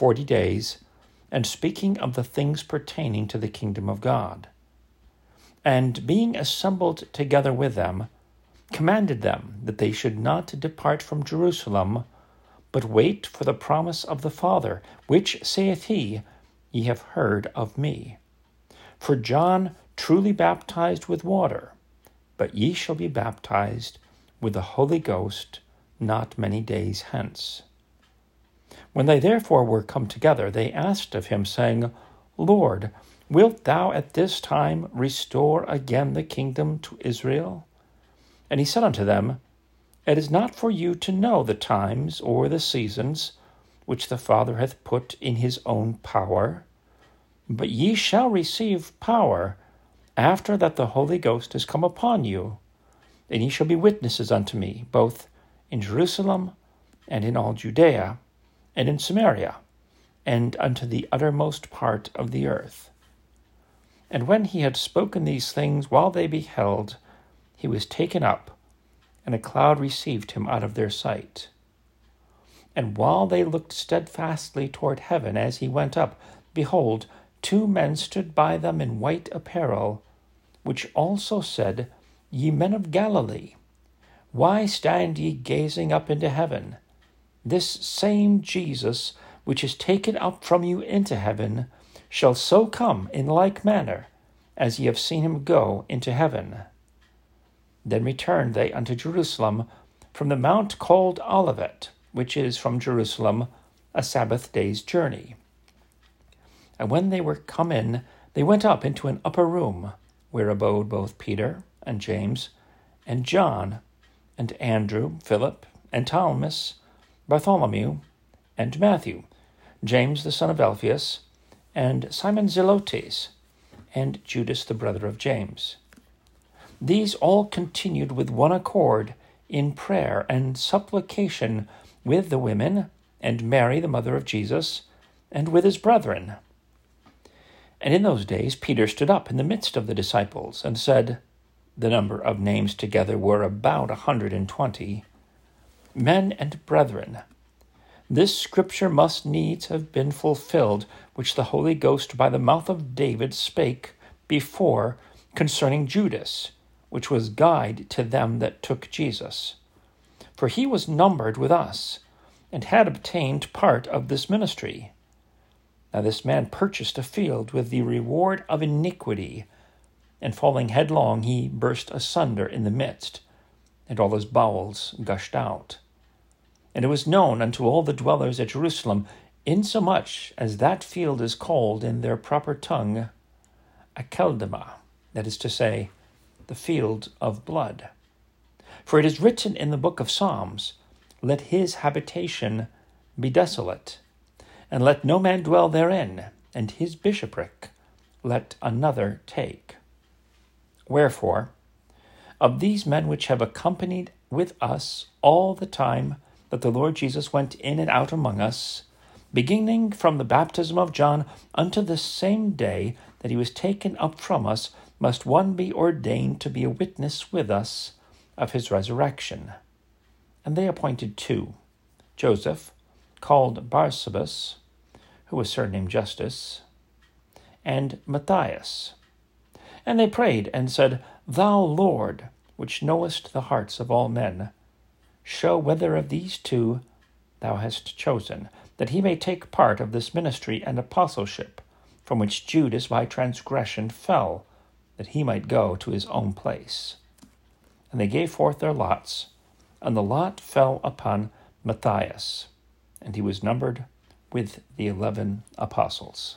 forty days, and speaking of the things pertaining to the kingdom of God. And being assembled together with them, commanded them that they should not depart from Jerusalem, but wait for the promise of the Father, which, saith he, ye have heard of me. For John truly baptized with water, but ye shall be baptized with the Holy Ghost not many days hence. When they therefore were come together, they asked of him, saying, Lord, wilt thou at this time restore again the kingdom to Israel? And he said unto them, It is not for you to know the times or the seasons which the Father hath put in his own power, but ye shall receive power after that the Holy Ghost is come upon you, and ye shall be witnesses unto me, both in Jerusalem and in all Judea and in Samaria, and unto the uttermost part of the earth. And when he had spoken these things while they beheld, he was taken up, and a cloud received him out of their sight. And while they looked steadfastly toward heaven as he went up, behold, two men stood by them in white apparel, which also said, Ye men of Galilee, why stand ye gazing up into heaven? This same Jesus, which is taken up from you into heaven, shall so come in like manner as ye have seen him go into heaven. Then returned they unto Jerusalem from the mount called Olivet, which is from Jerusalem a Sabbath day's journey. And when they were come in, they went up into an upper room, where abode both Peter and James and John and Andrew, Philip and Thomas Bartholomew, and Matthew, James the son of Alphaeus, and Simon Zelotes, and Judas the brother of James. These all continued with one accord in prayer and supplication with the women, and Mary the mother of Jesus, and with his brethren. And in those days Peter stood up in the midst of the disciples, and said, The number of names together were about a hundred and twenty Men and brethren, this scripture must needs have been fulfilled, which the Holy Ghost by the mouth of David spake before concerning Judas, which was guide to them that took Jesus. For he was numbered with us, and had obtained part of this ministry. Now this man purchased a field with the reward of iniquity, and falling headlong, he burst asunder in the midst and all his bowels gushed out. And it was known unto all the dwellers at Jerusalem, insomuch as that field is called in their proper tongue Aceldama, that is to say, the field of blood. For it is written in the book of Psalms, Let his habitation be desolate, and let no man dwell therein, and his bishopric let another take. Wherefore, of these men which have accompanied with us all the time that the Lord Jesus went in and out among us, beginning from the baptism of John unto the same day that he was taken up from us, must one be ordained to be a witness with us of his resurrection. And they appointed two Joseph, called Barsabas, who was surnamed Justus, and Matthias. And they prayed and said, Thou, Lord, which knowest the hearts of all men, show whether of these two thou hast chosen, that he may take part of this ministry and apostleship, from which Judas by transgression fell, that he might go to his own place. And they gave forth their lots, and the lot fell upon Matthias, and he was numbered with the eleven apostles.